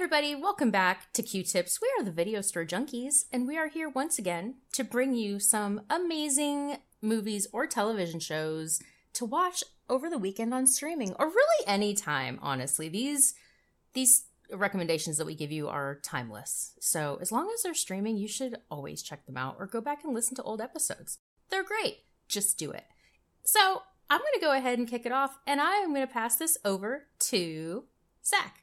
everybody, welcome back to Queue Tips. We are the Video Store Junkies, and we are here once again to bring you some amazing movies or television shows to watch over the weekend on streaming, or really any time. Honestly, these these recommendations that we give you are timeless. So as long as they're streaming, you should always check them out or go back and listen to old episodes. They're great. Just do it. So I'm going to go ahead and kick it off, and I am going to pass this over to Zach.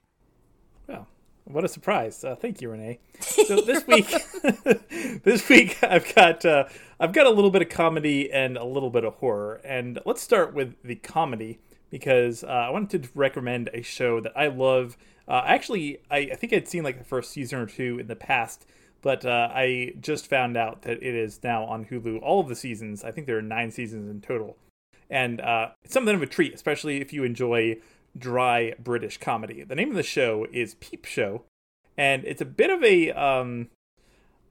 Well, what a surprise! Uh, thank you, Renee. So this week, this week I've got uh, I've got a little bit of comedy and a little bit of horror, and let's start with the comedy because uh, I wanted to recommend a show that I love. Uh, actually, I, I, think I'd seen like the first season or two in the past, but uh, I just found out that it is now on Hulu. All of the seasons, I think there are nine seasons in total, and uh, it's something of a treat, especially if you enjoy dry British comedy. The name of the show is Peep Show, and it's a bit of a um,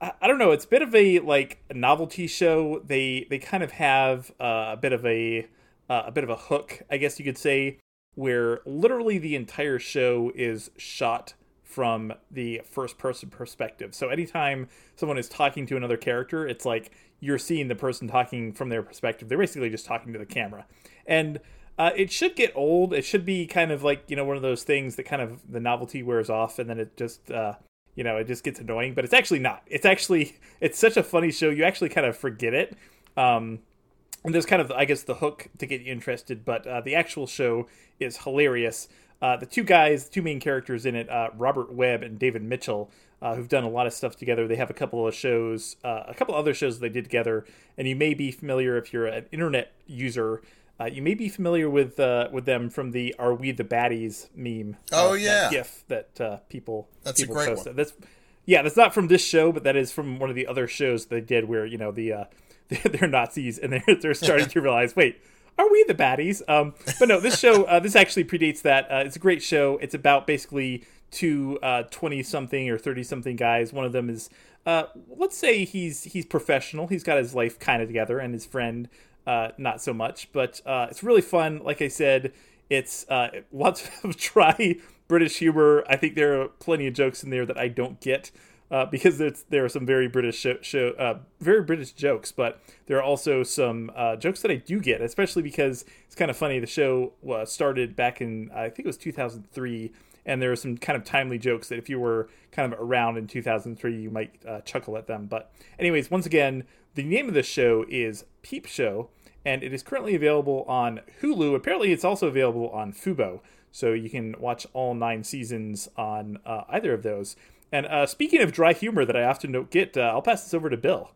I, I don't know, it's a bit of a like a novelty show. They they kind of have uh, a bit of a uh, a bit of a hook, I guess you could say, where literally the entire show is shot from the first person perspective. So anytime someone is talking to another character, it's like you're seeing the person talking from their perspective. They're basically just talking to the camera. And uh, it should get old. It should be kind of like you know one of those things that kind of the novelty wears off, and then it just uh, you know it just gets annoying. But it's actually not. It's actually it's such a funny show. You actually kind of forget it. Um, and there's kind of I guess the hook to get you interested, but uh, the actual show is hilarious. Uh, the two guys, the two main characters in it, uh, Robert Webb and David Mitchell, uh, who've done a lot of stuff together. They have a couple of shows, a couple other shows they did together, and you may be familiar if you're an internet user uh, you may be familiar with uh, with them from the "Are We the Baddies" meme. Oh uh, yeah, that GIF that uh, people that's people a great one. That's yeah, that's not from this show, but that is from one of the other shows they did where you know the uh, they're Nazis and they're they're starting to realize wait. Are we the baddies? Um, but no, this show, uh, this actually predates that. it's a great show. It's about basically two 20 something or 30 something guys. One of them is uh, let's say he's he's professional. He's got his life kind of together, and his friend uh, not so much. But uh, it's really fun. Like I said, it's uh, lots of dry British humor. I think there are plenty of jokes in there that I don't get. Uh, because there are some very British show, show uh, very British jokes, but there are also some uh, jokes that I do get, especially because it's kind of funny. The show started back in I think it was 2003, and there are some kind of timely jokes that if you were kind of around in 2003, you might uh, chuckle at them. But anyways, once again, the name of the show is Peep Show, and it is currently available on Hulu. Apparently, it's also available on Fubo, so you can watch all nine seasons on uh, either of those. And uh, speaking of dry humor that I often don't get, uh, I'll pass this over to Bill.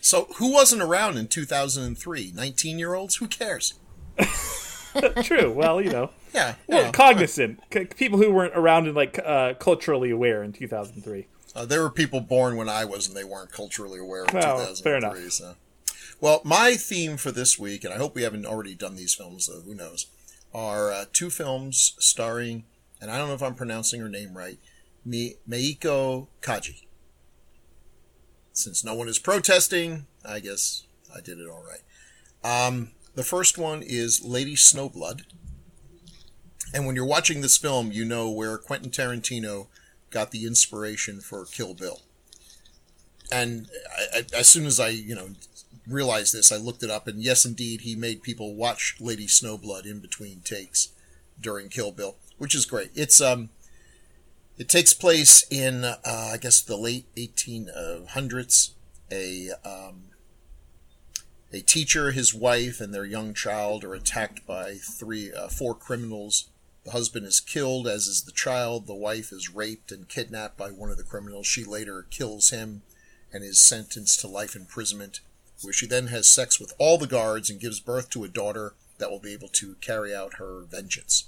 So, who wasn't around in 2003? 19 year olds? Who cares? True. Well, you know. yeah. Well, cognizant. C- people who weren't around and like uh, culturally aware in 2003. Uh, there were people born when I was, and they weren't culturally aware in well, 2003. Fair enough. So. Well, my theme for this week, and I hope we haven't already done these films, though, who knows, are uh, two films starring, and I don't know if I'm pronouncing her name right, Mi- Meiko Kaji. Since no one is protesting, I guess I did it all right. Um, the first one is Lady Snowblood. And when you're watching this film, you know where Quentin Tarantino got the inspiration for Kill Bill. And I, I, as soon as I, you know, realized this. I looked it up, and yes, indeed, he made people watch Lady Snowblood in between takes during Kill Bill, which is great. It's um, it takes place in uh, I guess the late 1800s. A um, a teacher, his wife, and their young child are attacked by three, uh, four criminals. The husband is killed, as is the child. The wife is raped and kidnapped by one of the criminals. She later kills him and is sentenced to life imprisonment where she then has sex with all the guards and gives birth to a daughter that will be able to carry out her vengeance.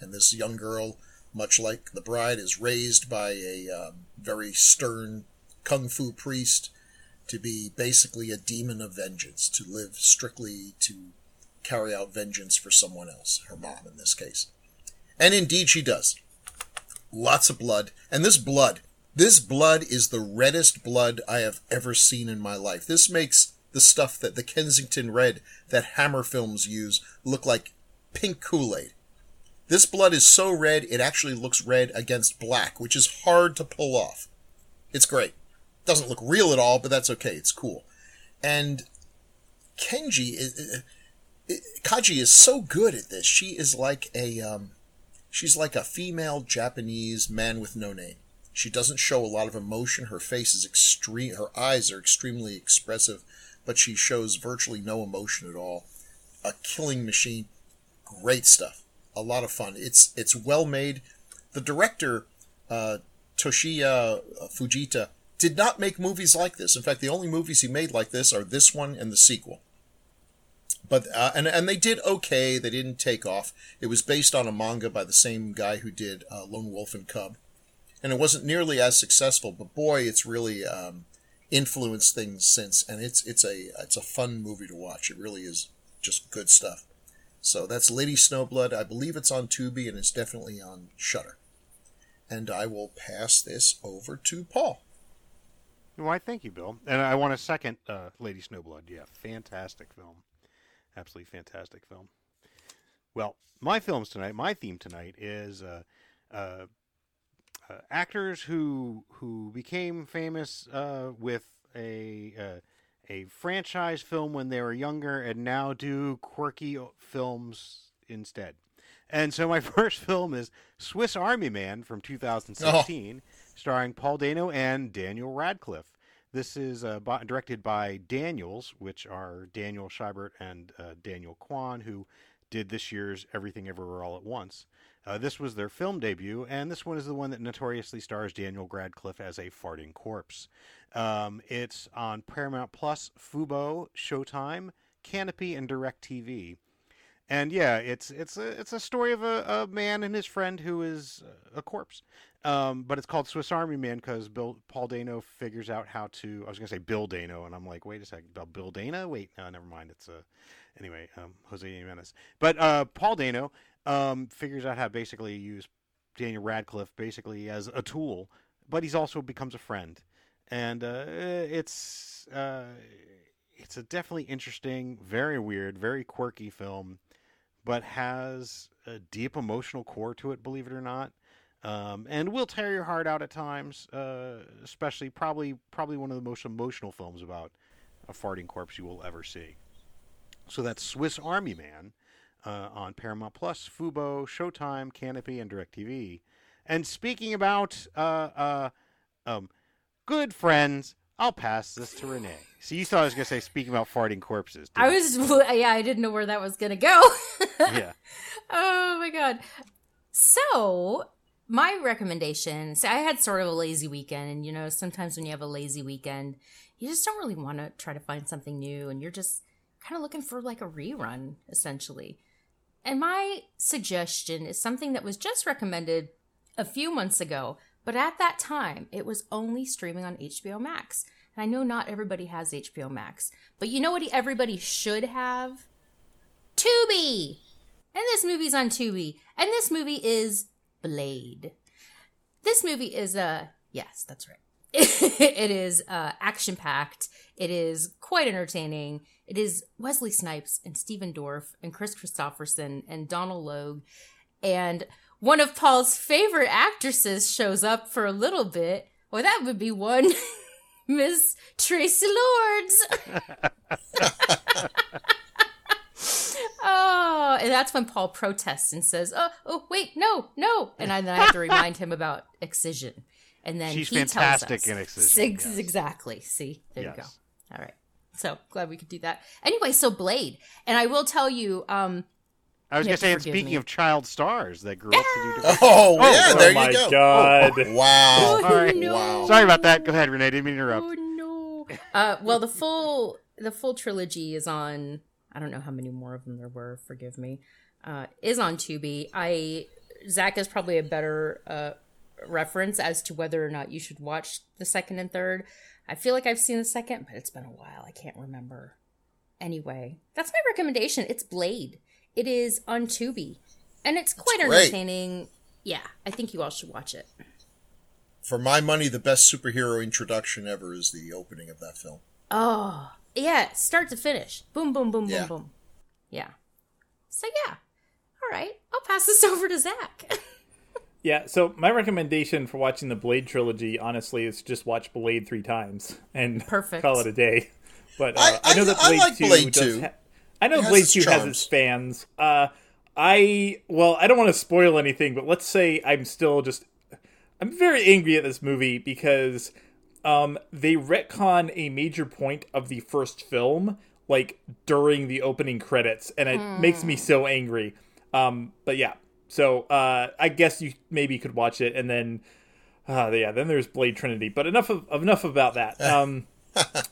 And this young girl, much like the bride, is raised by a um, very stern kung fu priest to be basically a demon of vengeance, to live strictly to carry out vengeance for someone else, her mom in this case. And indeed she does. Lots of blood. And this blood, this blood is the reddest blood I have ever seen in my life. This makes the stuff that the Kensington Red that Hammer films use look like pink Kool Aid. This blood is so red, it actually looks red against black, which is hard to pull off. It's great. Doesn't look real at all, but that's okay. It's cool. And Kenji is, Kaji is so good at this. She is like a, um, she's like a female Japanese man with no name. She doesn't show a lot of emotion. Her face is extreme. Her eyes are extremely expressive, but she shows virtually no emotion at all. A killing machine. Great stuff. A lot of fun. It's it's well made. The director, uh, Toshiya Fujita, did not make movies like this. In fact, the only movies he made like this are this one and the sequel. But uh, and and they did okay. They didn't take off. It was based on a manga by the same guy who did uh, Lone Wolf and Cub, and it wasn't nearly as successful. But boy, it's really um, influenced things since, and it's it's a it's a fun movie to watch. It really is just good stuff. So that's Lady Snowblood. I believe it's on Tubi and it's definitely on Shudder. And I will pass this over to Paul. Why, thank you, Bill. And I want to second uh, Lady Snowblood. Yeah, fantastic film. Absolutely fantastic film. Well, my films tonight, my theme tonight is uh, uh, uh actors who who became famous uh, with a uh, a franchise film when they were younger and now do quirky films instead. And so my first film is Swiss Army Man from 2016, oh. starring Paul Dano and Daniel Radcliffe. This is uh, by, directed by Daniels, which are Daniel Scheinert and uh, Daniel Kwan, who did this year's Everything Everywhere All at Once. Uh, this was their film debut, and this one is the one that notoriously stars Daniel Radcliffe as a farting corpse. Um, it's on Paramount Plus, Fubo, Showtime, Kanopy, and DirecTV. And yeah, it's it's a it's a story of a, a man and his friend who is a corpse. Um, but it's called Swiss Army Man because Bill Paul Dano figures out how to. I was gonna say Bill Dano, and I'm like, wait a second, Bill Dana? Wait, no, never mind. It's a anyway, um, Jose Jimenez. But uh, Paul Dano um, figures out how to basically use Daniel Radcliffe basically as a tool, but he's also becomes a friend and uh, it's uh, it's a definitely interesting, very weird, very quirky film, but has a deep emotional core to it. Believe it or not, um, and will tear your heart out at times. Uh, especially, probably, probably one of the most emotional films about a farting corpse you will ever see. So that's Swiss Army Man uh, on Paramount Plus, Fubo, Showtime, Kanopy, and DirecTV. And speaking about uh, uh, um, good friends. I'll pass this to Renee. So you thought I was going to say speaking about farting corpses. I was, yeah, I didn't know where that was going to go. yeah. Oh my god. So my recommendation. So I had sort of a lazy weekend, and you know, sometimes when you have a lazy weekend, you just don't really want to try to find something new, and you're just kind of looking for like a rerun, essentially. And my suggestion is something that was just recommended a few months ago but at that time, it was only streaming on HBO Max. And I know not everybody has HBO Max, but you know what everybody should have? Tubi! And this movie's on Tubi. And this movie is Blade. This movie is, uh, yes, that's right. it is uh, action packed. It is quite entertaining. It is Wesley Snipes and Stephen Dorff and Kris Kristofferson and Donald Logue. And one of Paul's favorite actresses shows up for a little bit. Well, that would be one Miss Traci Lords. oh, and that's when Paul protests and says, "Oh, oh, wait, no, no," and I, then I have to remind him about excision. And then she's he fantastic tells us, in excision. Yes. Exactly. See, there yes. you go. All right. So glad we could do that. Anyway, so Blade, and I will tell you, um, I was going to say, and speaking me. of child stars that grew up to do different Oh, oh yeah, there oh you go. God. Oh, wow. Oh, right. no. wow. Sorry about that. Go ahead, Renee. Didn't mean to interrupt. Oh, no. Uh, well, the full the full trilogy is on. I don't know how many more of them there were. Forgive me. Uh, is on Tubi. I Zach is probably a better uh, reference as to whether or not you should watch the second and third. I feel like I've seen the second, but it's been a while. I can't remember. Anyway, that's my recommendation. It's Blade. It is on Tubi, and it's quite That's entertaining. Yeah, I think you all should watch it. For my money, the best superhero introduction ever is the opening of that film. Oh, yeah, start to finish. Boom, boom, boom, yeah. boom, boom. Yeah. So, yeah. All right. I'll pass this over to Zach. Yeah, so my recommendation for watching the Blade trilogy, honestly, is just watch Blade three times and Perfect. call it a day. But uh, I- I, know I- that I Blade like two Blade does. 2. Ha- I know Blade its two has its fans. Uh, I well, I don't want to spoil anything, but let's say I'm still just I'm very angry at this movie because um, they retcon a major point of the first film like during the opening credits, and it makes me so angry. Um, but yeah, so uh, I guess you maybe could watch it, and then uh, yeah, then there's Blade Trinity. But enough of enough about that. Um,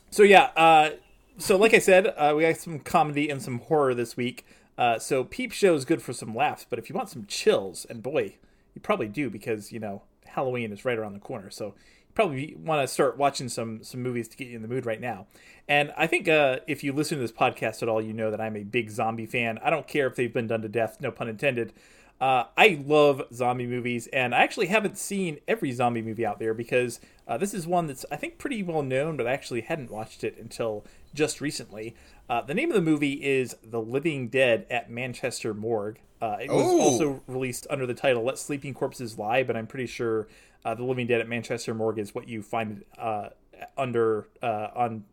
so yeah, uh, so like I said, uh, we got some comedy and some horror this week. Uh, so Peep Show is good for some laughs, but if you want some chills, and boy, you probably do because you know Halloween is right around the corner. So you probably want to start watching some some movies to get you in the mood right now. And I think uh, if you listen to this podcast at all, you know that I'm a big zombie fan. I don't care if they've been done to death, no pun intended. Uh, I love zombie movies, and I actually haven't seen every zombie movie out there because uh, this is one that's I think pretty well known, but I actually hadn't watched it until just recently. Uh, the name of the movie is The Living Dead at Manchester Morgue. Uh, it was Ooh. also released under the title Let Sleeping Corpses Lie, but I'm pretty sure uh, The Living Dead at Manchester Morgue is what you find uh, under uh, on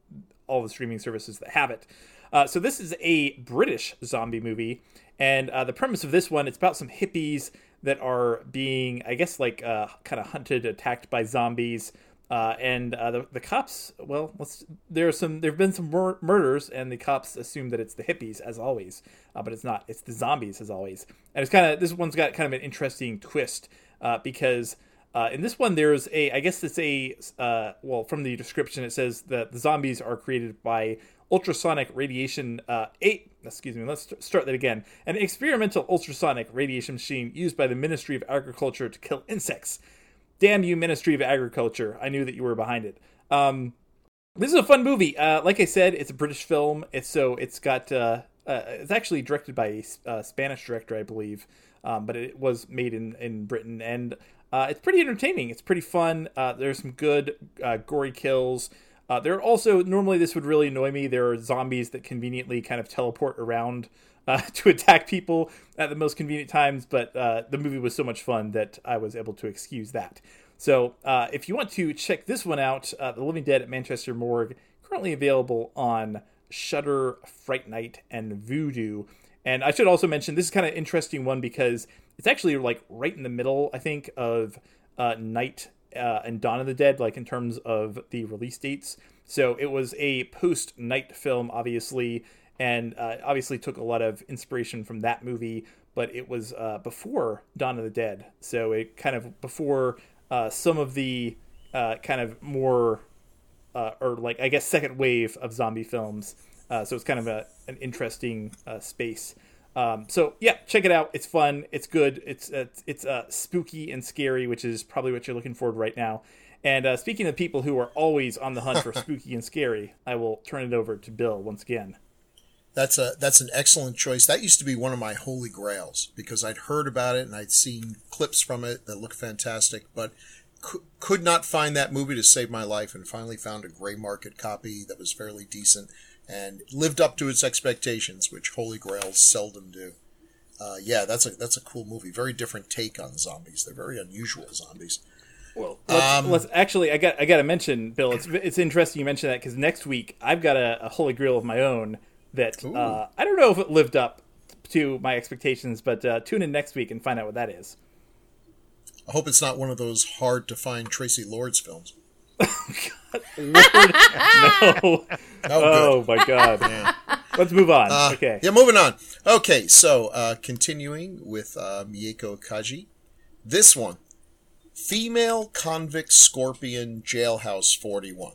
all the streaming services that have it. Uh, so this is a British zombie movie, and uh, the premise of this one it's about some hippies that are being, I guess, like uh, kind of hunted, attacked by zombies. Uh, and uh, the, the cops, well, there are some. There have been some mur- murders, and the cops assume that it's the hippies as always, uh, but it's not. It's the zombies as always. And it's kind of this one's got kind of an interesting twist uh, because uh, in this one, there's a, I guess it's a, uh, well, from the description, it says that the zombies are created by ultrasonic radiation. Uh, eight, excuse me, let's st- start that again. An experimental ultrasonic radiation machine used by the Ministry of Agriculture to kill insects. Damn you, Ministry of Agriculture! I knew that you were behind it. Um, this is a fun movie. Uh, like I said, it's a British film. It's so it's got uh, uh, it's actually directed by a uh, Spanish director, I believe, um, but it was made in in Britain, and uh, it's pretty entertaining. It's pretty fun. Uh, there's some good gory kills. There are also normally this would really annoy me. There are zombies that conveniently kind of teleport around uh, to attack people at the most convenient times, but uh, the movie was so much fun that I was able to excuse that. So uh, if you want to check this one out, uh, The Living Dead at Manchester Morgue, currently available on Shudder, Fright Night, and Vudu. And I should also mention this is kind of interesting one because it's actually like right in the middle, I think, of uh, Night uh, and Dawn of the Dead, like in terms of the release dates. So it was a post Night film, obviously, and uh, obviously took a lot of inspiration from that movie. But it was uh, before Dawn of the Dead, so it kind of before uh, some of the uh, kind of more uh, or like I guess second wave of zombie films. Uh, so it's kind of a an interesting uh, space. Um, so yeah, check it out. It's fun. It's good. It's it's, it's uh, spooky and scary, which is probably what you're looking for right now. And uh, speaking of people who are always on the hunt for spooky and scary, I will turn it over to Bill once again. That's a that's an excellent choice. That used to be one of my holy grails because I'd heard about it and I'd seen clips from it that looked fantastic, but cou- could not find that movie to save my life, and finally found a gray market copy that was fairly decent and lived up to its expectations, which holy grails seldom do. Uh, yeah, that's a that's a cool movie. Very different take on zombies. They're very unusual zombies. Well, let's, let's actually. I got. I got to mention, Bill. It's it's interesting you mention that because next week I've got a, a holy grail of my own that uh, I don't know if it lived up to my expectations, but uh, tune in next week and find out what that is. I hope it's not one of those hard to find Traci Lords films. no. Oh, good. Oh my god. Let's move on. okay. Yeah, moving on. Okay, so uh, continuing with uh, Meiko Kaji. This one Female Convict Scorpion Jailhouse 41.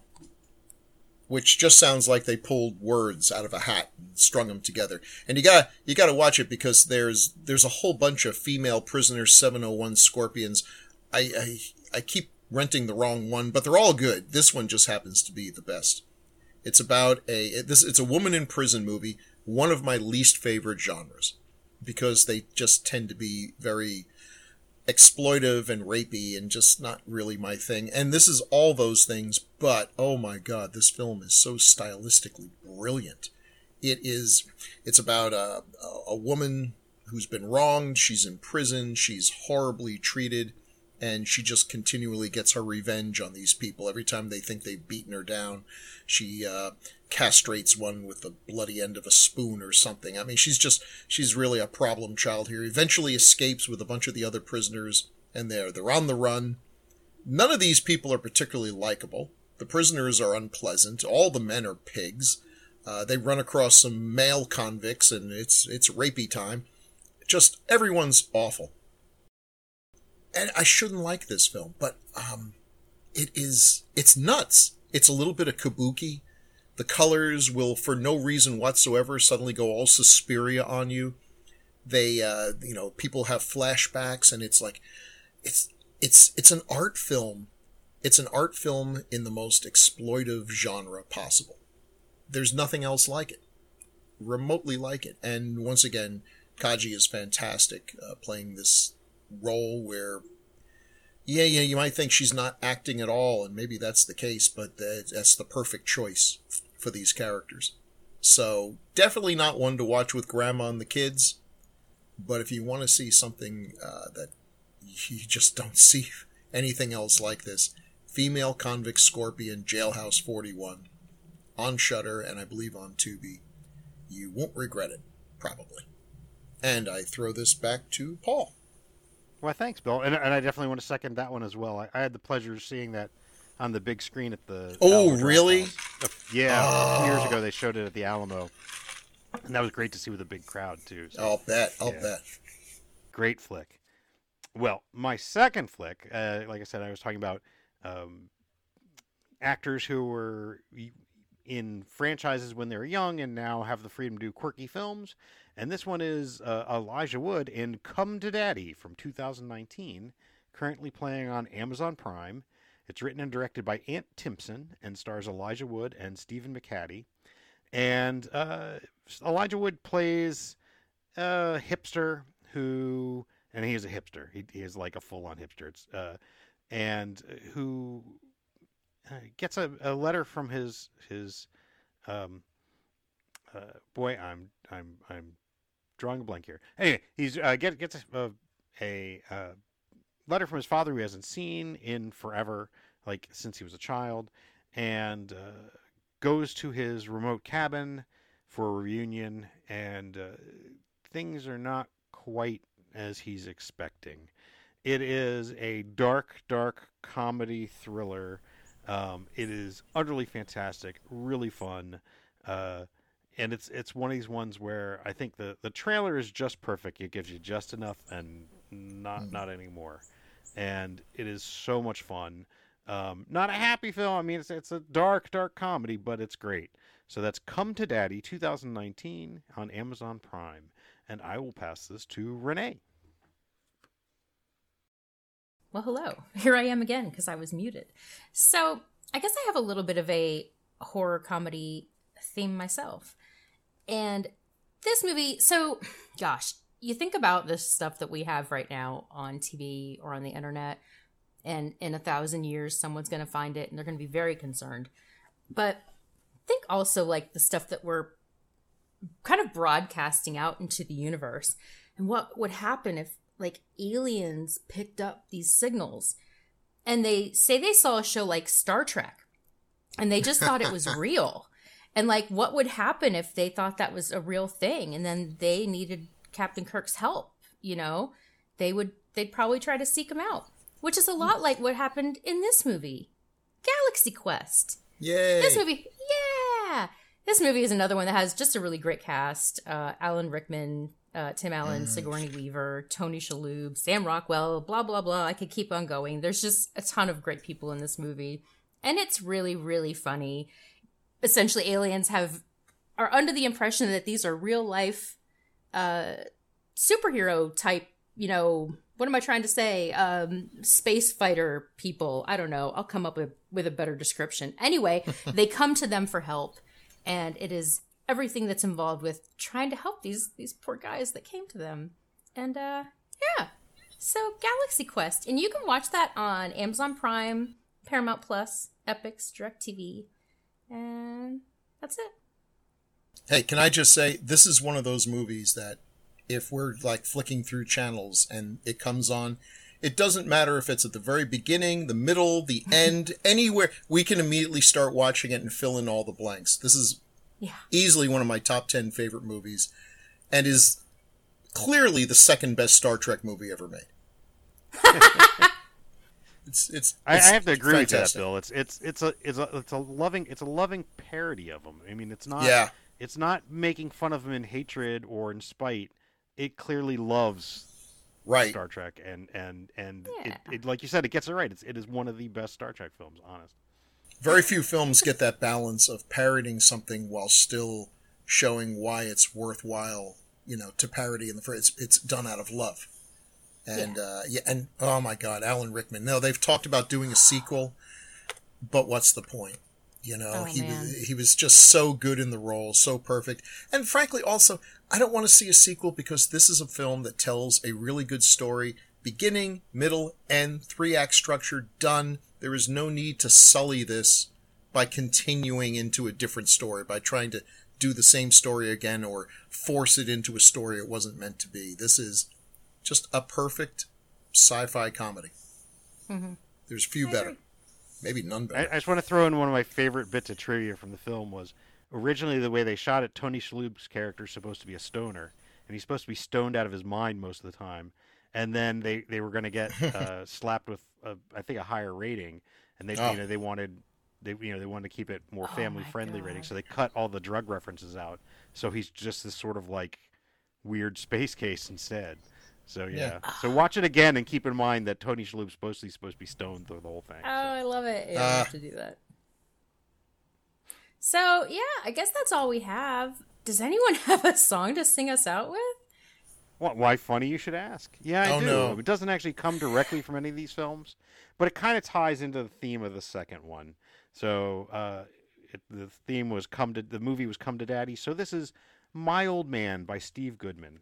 Which just sounds like they pulled words out of a hat and strung them together. And you gotta you gotta watch it because there's there's a whole bunch of female prisoner 701 scorpions. I, I I keep renting the wrong one, but they're all good. This one just happens to be the best. It's about a this it's a woman in prison movie, one of my least favorite genres because they just tend to be very exploitive and rapey and just not really my thing. And this is all those things, but oh my god, this film is so stylistically brilliant. It is it's about a a woman who's been wronged. She's in prison. She's horribly treated, and she just continually gets her revenge on these people. Every time they think they've beaten her down, she uh, castrates one with the bloody end of a spoon or something. I mean, she's just she's really a problem child here. Eventually, escapes with a bunch of the other prisoners, and they're they're on the run. None of these people are particularly likable. The prisoners are unpleasant. All the men are pigs. Uh, they run across some male convicts, and it's it's rapey time. Just everyone's awful. And I shouldn't like this film, but um, it is it's nuts. It's a little bit of kabuki. The colors will, for no reason whatsoever, suddenly go all Suspiria on you. They, uh, you know, people have flashbacks, and it's like, it's it's it's an art film. It's an art film in the most exploitive genre possible. There's nothing else like it, remotely like it. And once again, Kaji is fantastic uh, playing this role where, yeah, yeah, you might think she's not acting at all, and maybe that's the case, but that's the perfect choice for these characters. So definitely not one to watch with grandma and the kids. But if you want to see something uh, that you just don't see anything else like this, Female Convict Scorpion Jailhouse 41 on Shudder and I believe on Tubi. You won't regret it, probably. And I throw this back to Paul. Well, thanks, Bill, and, and I definitely want to second that one as well. I, I had the pleasure of seeing that on the big screen at the. Oh, Alamo really? Yeah, oh. years ago they showed it at the Alamo, and that was great to see with a big crowd too. So, I'll bet. I'll yeah. bet. Great flick. Well, my second flick, uh, like I said, I was talking about um, actors who were in franchises when they were young and now have the freedom to do quirky films. And this one is uh, Elijah Wood in Come to Daddy from 2019, currently playing on Amazon Prime. It's written and directed by Ant Timpson and stars Elijah Wood and Stephen McHattie. And uh, Elijah Wood plays a hipster who, and he is a hipster. He, he is like a full on hipster. Uh, and who uh, gets a, a letter from his his um, uh, boy. I'm I'm I'm drawing a blank here. Anyway, he's uh, get, gets a, a, a uh, letter from his father who he hasn't seen in forever, like since he was a child, and uh, goes to his remote cabin for a reunion, and uh, things are not quite as he's expecting. It is a dark, dark comedy thriller. Um, it is utterly fantastic, really fun, uh, and it's it's one of these ones where I think the the trailer is just perfect. It gives you just enough and not mm. not anymore, and it is so much fun. Um, not a happy film. I mean, it's it's a dark, dark comedy, but it's great. So that's Come to Daddy 2019 on Amazon Prime, and I will pass this to Renee. Well, hello. Here I am again because I was muted. So, I guess I have a little bit of a horror comedy theme myself. And this movie, so gosh, you think about this stuff that we have right now on TV or on the internet, and in a thousand years, someone's going to find it and they're going to be very concerned. But think also like the stuff that we're kind of broadcasting out into the universe and what would happen if like aliens picked up these signals and they say they saw a show like Star Trek and they just thought it was real. And like what would happen if they thought that was a real thing and then they needed Captain Kirk's help, you know? They would they'd probably try to seek him out, which is a lot like what happened in this movie. Galaxy Quest. Yay. This movie, yeah. This movie is another one that has just a really great cast. Uh, Alan Rickman, uh, Tim Allen, mm. Sigourney Weaver, Tony Shalhoub, Sam Rockwell, blah blah blah. I could keep on going. There's just a ton of great people in this movie, and it's really really funny. Essentially, aliens have are under the impression that these are real life uh, superhero type. You know, what am I trying to say? Um, space fighter people. I don't know. I'll come up with with a better description. Anyway, they come to them for help, and it is everything that's involved with trying to help these these poor guys that came to them. And uh yeah. So Galaxy Quest. And you can watch that on Amazon Prime, Paramount Plus, Epix, DirecTV. And that's it. Hey, can I just say this is one of those movies that if we're like flicking through channels and it comes on. It doesn't matter if it's at the very beginning, the middle, the end, anywhere. We can immediately start watching it and fill in all the blanks. This is Yeah. easily one of my top 10 favorite movies and is clearly the second best Star Trek movie ever made. it's, it's, I, I have to agree with that, Bill. It's it's it's a it's a it's a loving it's a loving parody of them. I mean, it's not Yeah. it's not making fun of them in hatred or in spite. It clearly loves Right. Star Trek, and and and Yeah. it, it like you said, it gets it right. It's it is one of the best Star Trek films. Honest. Very few films get that balance of parodying something while still showing why it's worthwhile, you know, to parody in the first. It's, it's done out of love. And, uh, yeah, and oh my God, Alan Rickman. No, they've talked about doing a sequel, but what's the point? You know, Oh, he man. was he was just so good in the role, so perfect. And frankly, also, I don't want to see a sequel because this is a film that tells a really good story, beginning, middle, end, three act structure, done. There is no need to sully this by continuing into a different story, by trying to do the same story again or force it into a story it wasn't meant to be. This is just a perfect sci-fi comedy. There's few better, maybe none better. I just want to throw in one of my favorite bits of trivia from the film was originally the way they shot it. Tony Shalhoub's character is supposed to be a stoner, and he's supposed to be stoned out of his mind most of the time. And then they, they were going to get uh, slapped with a, I think a higher rating, and they Oh. you know they wanted they you know they wanted to keep it more Oh family my friendly rating, so they cut all the drug references out. So he's just this sort of like weird space case instead. So yeah. Yeah. So watch it again and keep in mind that Tony Shalhoub's supposed to be supposed to be stoned through the whole thing. Oh, I love it. Yeah, I Ah. have to do that. So, yeah, I guess that's all we have. Does anyone have a song to sing us out with? What, why funny you should ask? Yeah, I Oh, do. no. It doesn't actually come directly from any of these films, but it kind of ties into the theme of the second one. So uh, it, the theme was come to the movie was Come to Daddy. So this is My Old Man by Steve Goodman.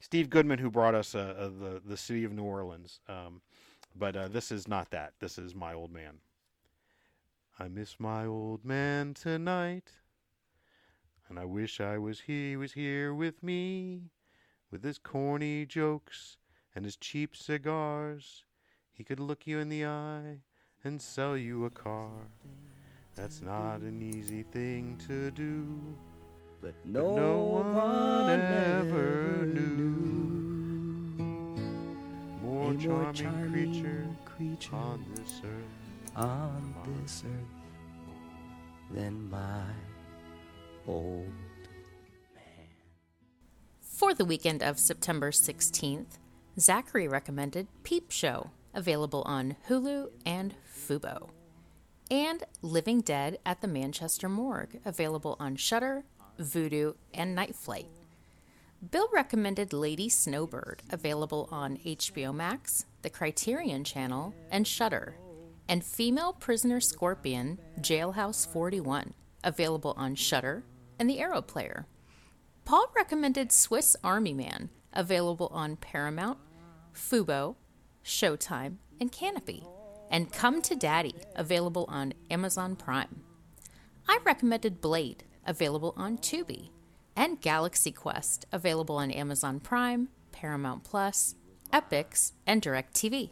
Steve Goodman, who brought us uh, uh, the the city of New Orleans. Um, but uh, this is not that. This is My Old Man. I miss my old man tonight, and I wish I was he was here with me with his corny jokes and his cheap cigars. He could look you in the eye and sell you a car. That's not an easy thing to do. But but no, no one ever knew knew. More a more charming, charming creature creature on this earth. on this earth than my old man. For the weekend of September 16th, Zachary recommended Peep Show, available on Hulu and Fubo, and Living Dead at the Manchester Morgue, available on Shudder, Vudu, and Night Flight. Bill recommended Lady Snowbird, available on HBO Max, the Criterion Channel, and Shudder, and Female Prisoner Scorpion, Jailhouse 41, available on Shudder and the Arrow Player. Paul recommended Swiss Army Man, available on Paramount, Fubo, Showtime, and Kanopy, and Come to Daddy, available on Amazon Prime. I recommended Blade, available on Tubi, and Galaxy Quest, available on Amazon Prime, Paramount Plus, Epix, and DirecTV.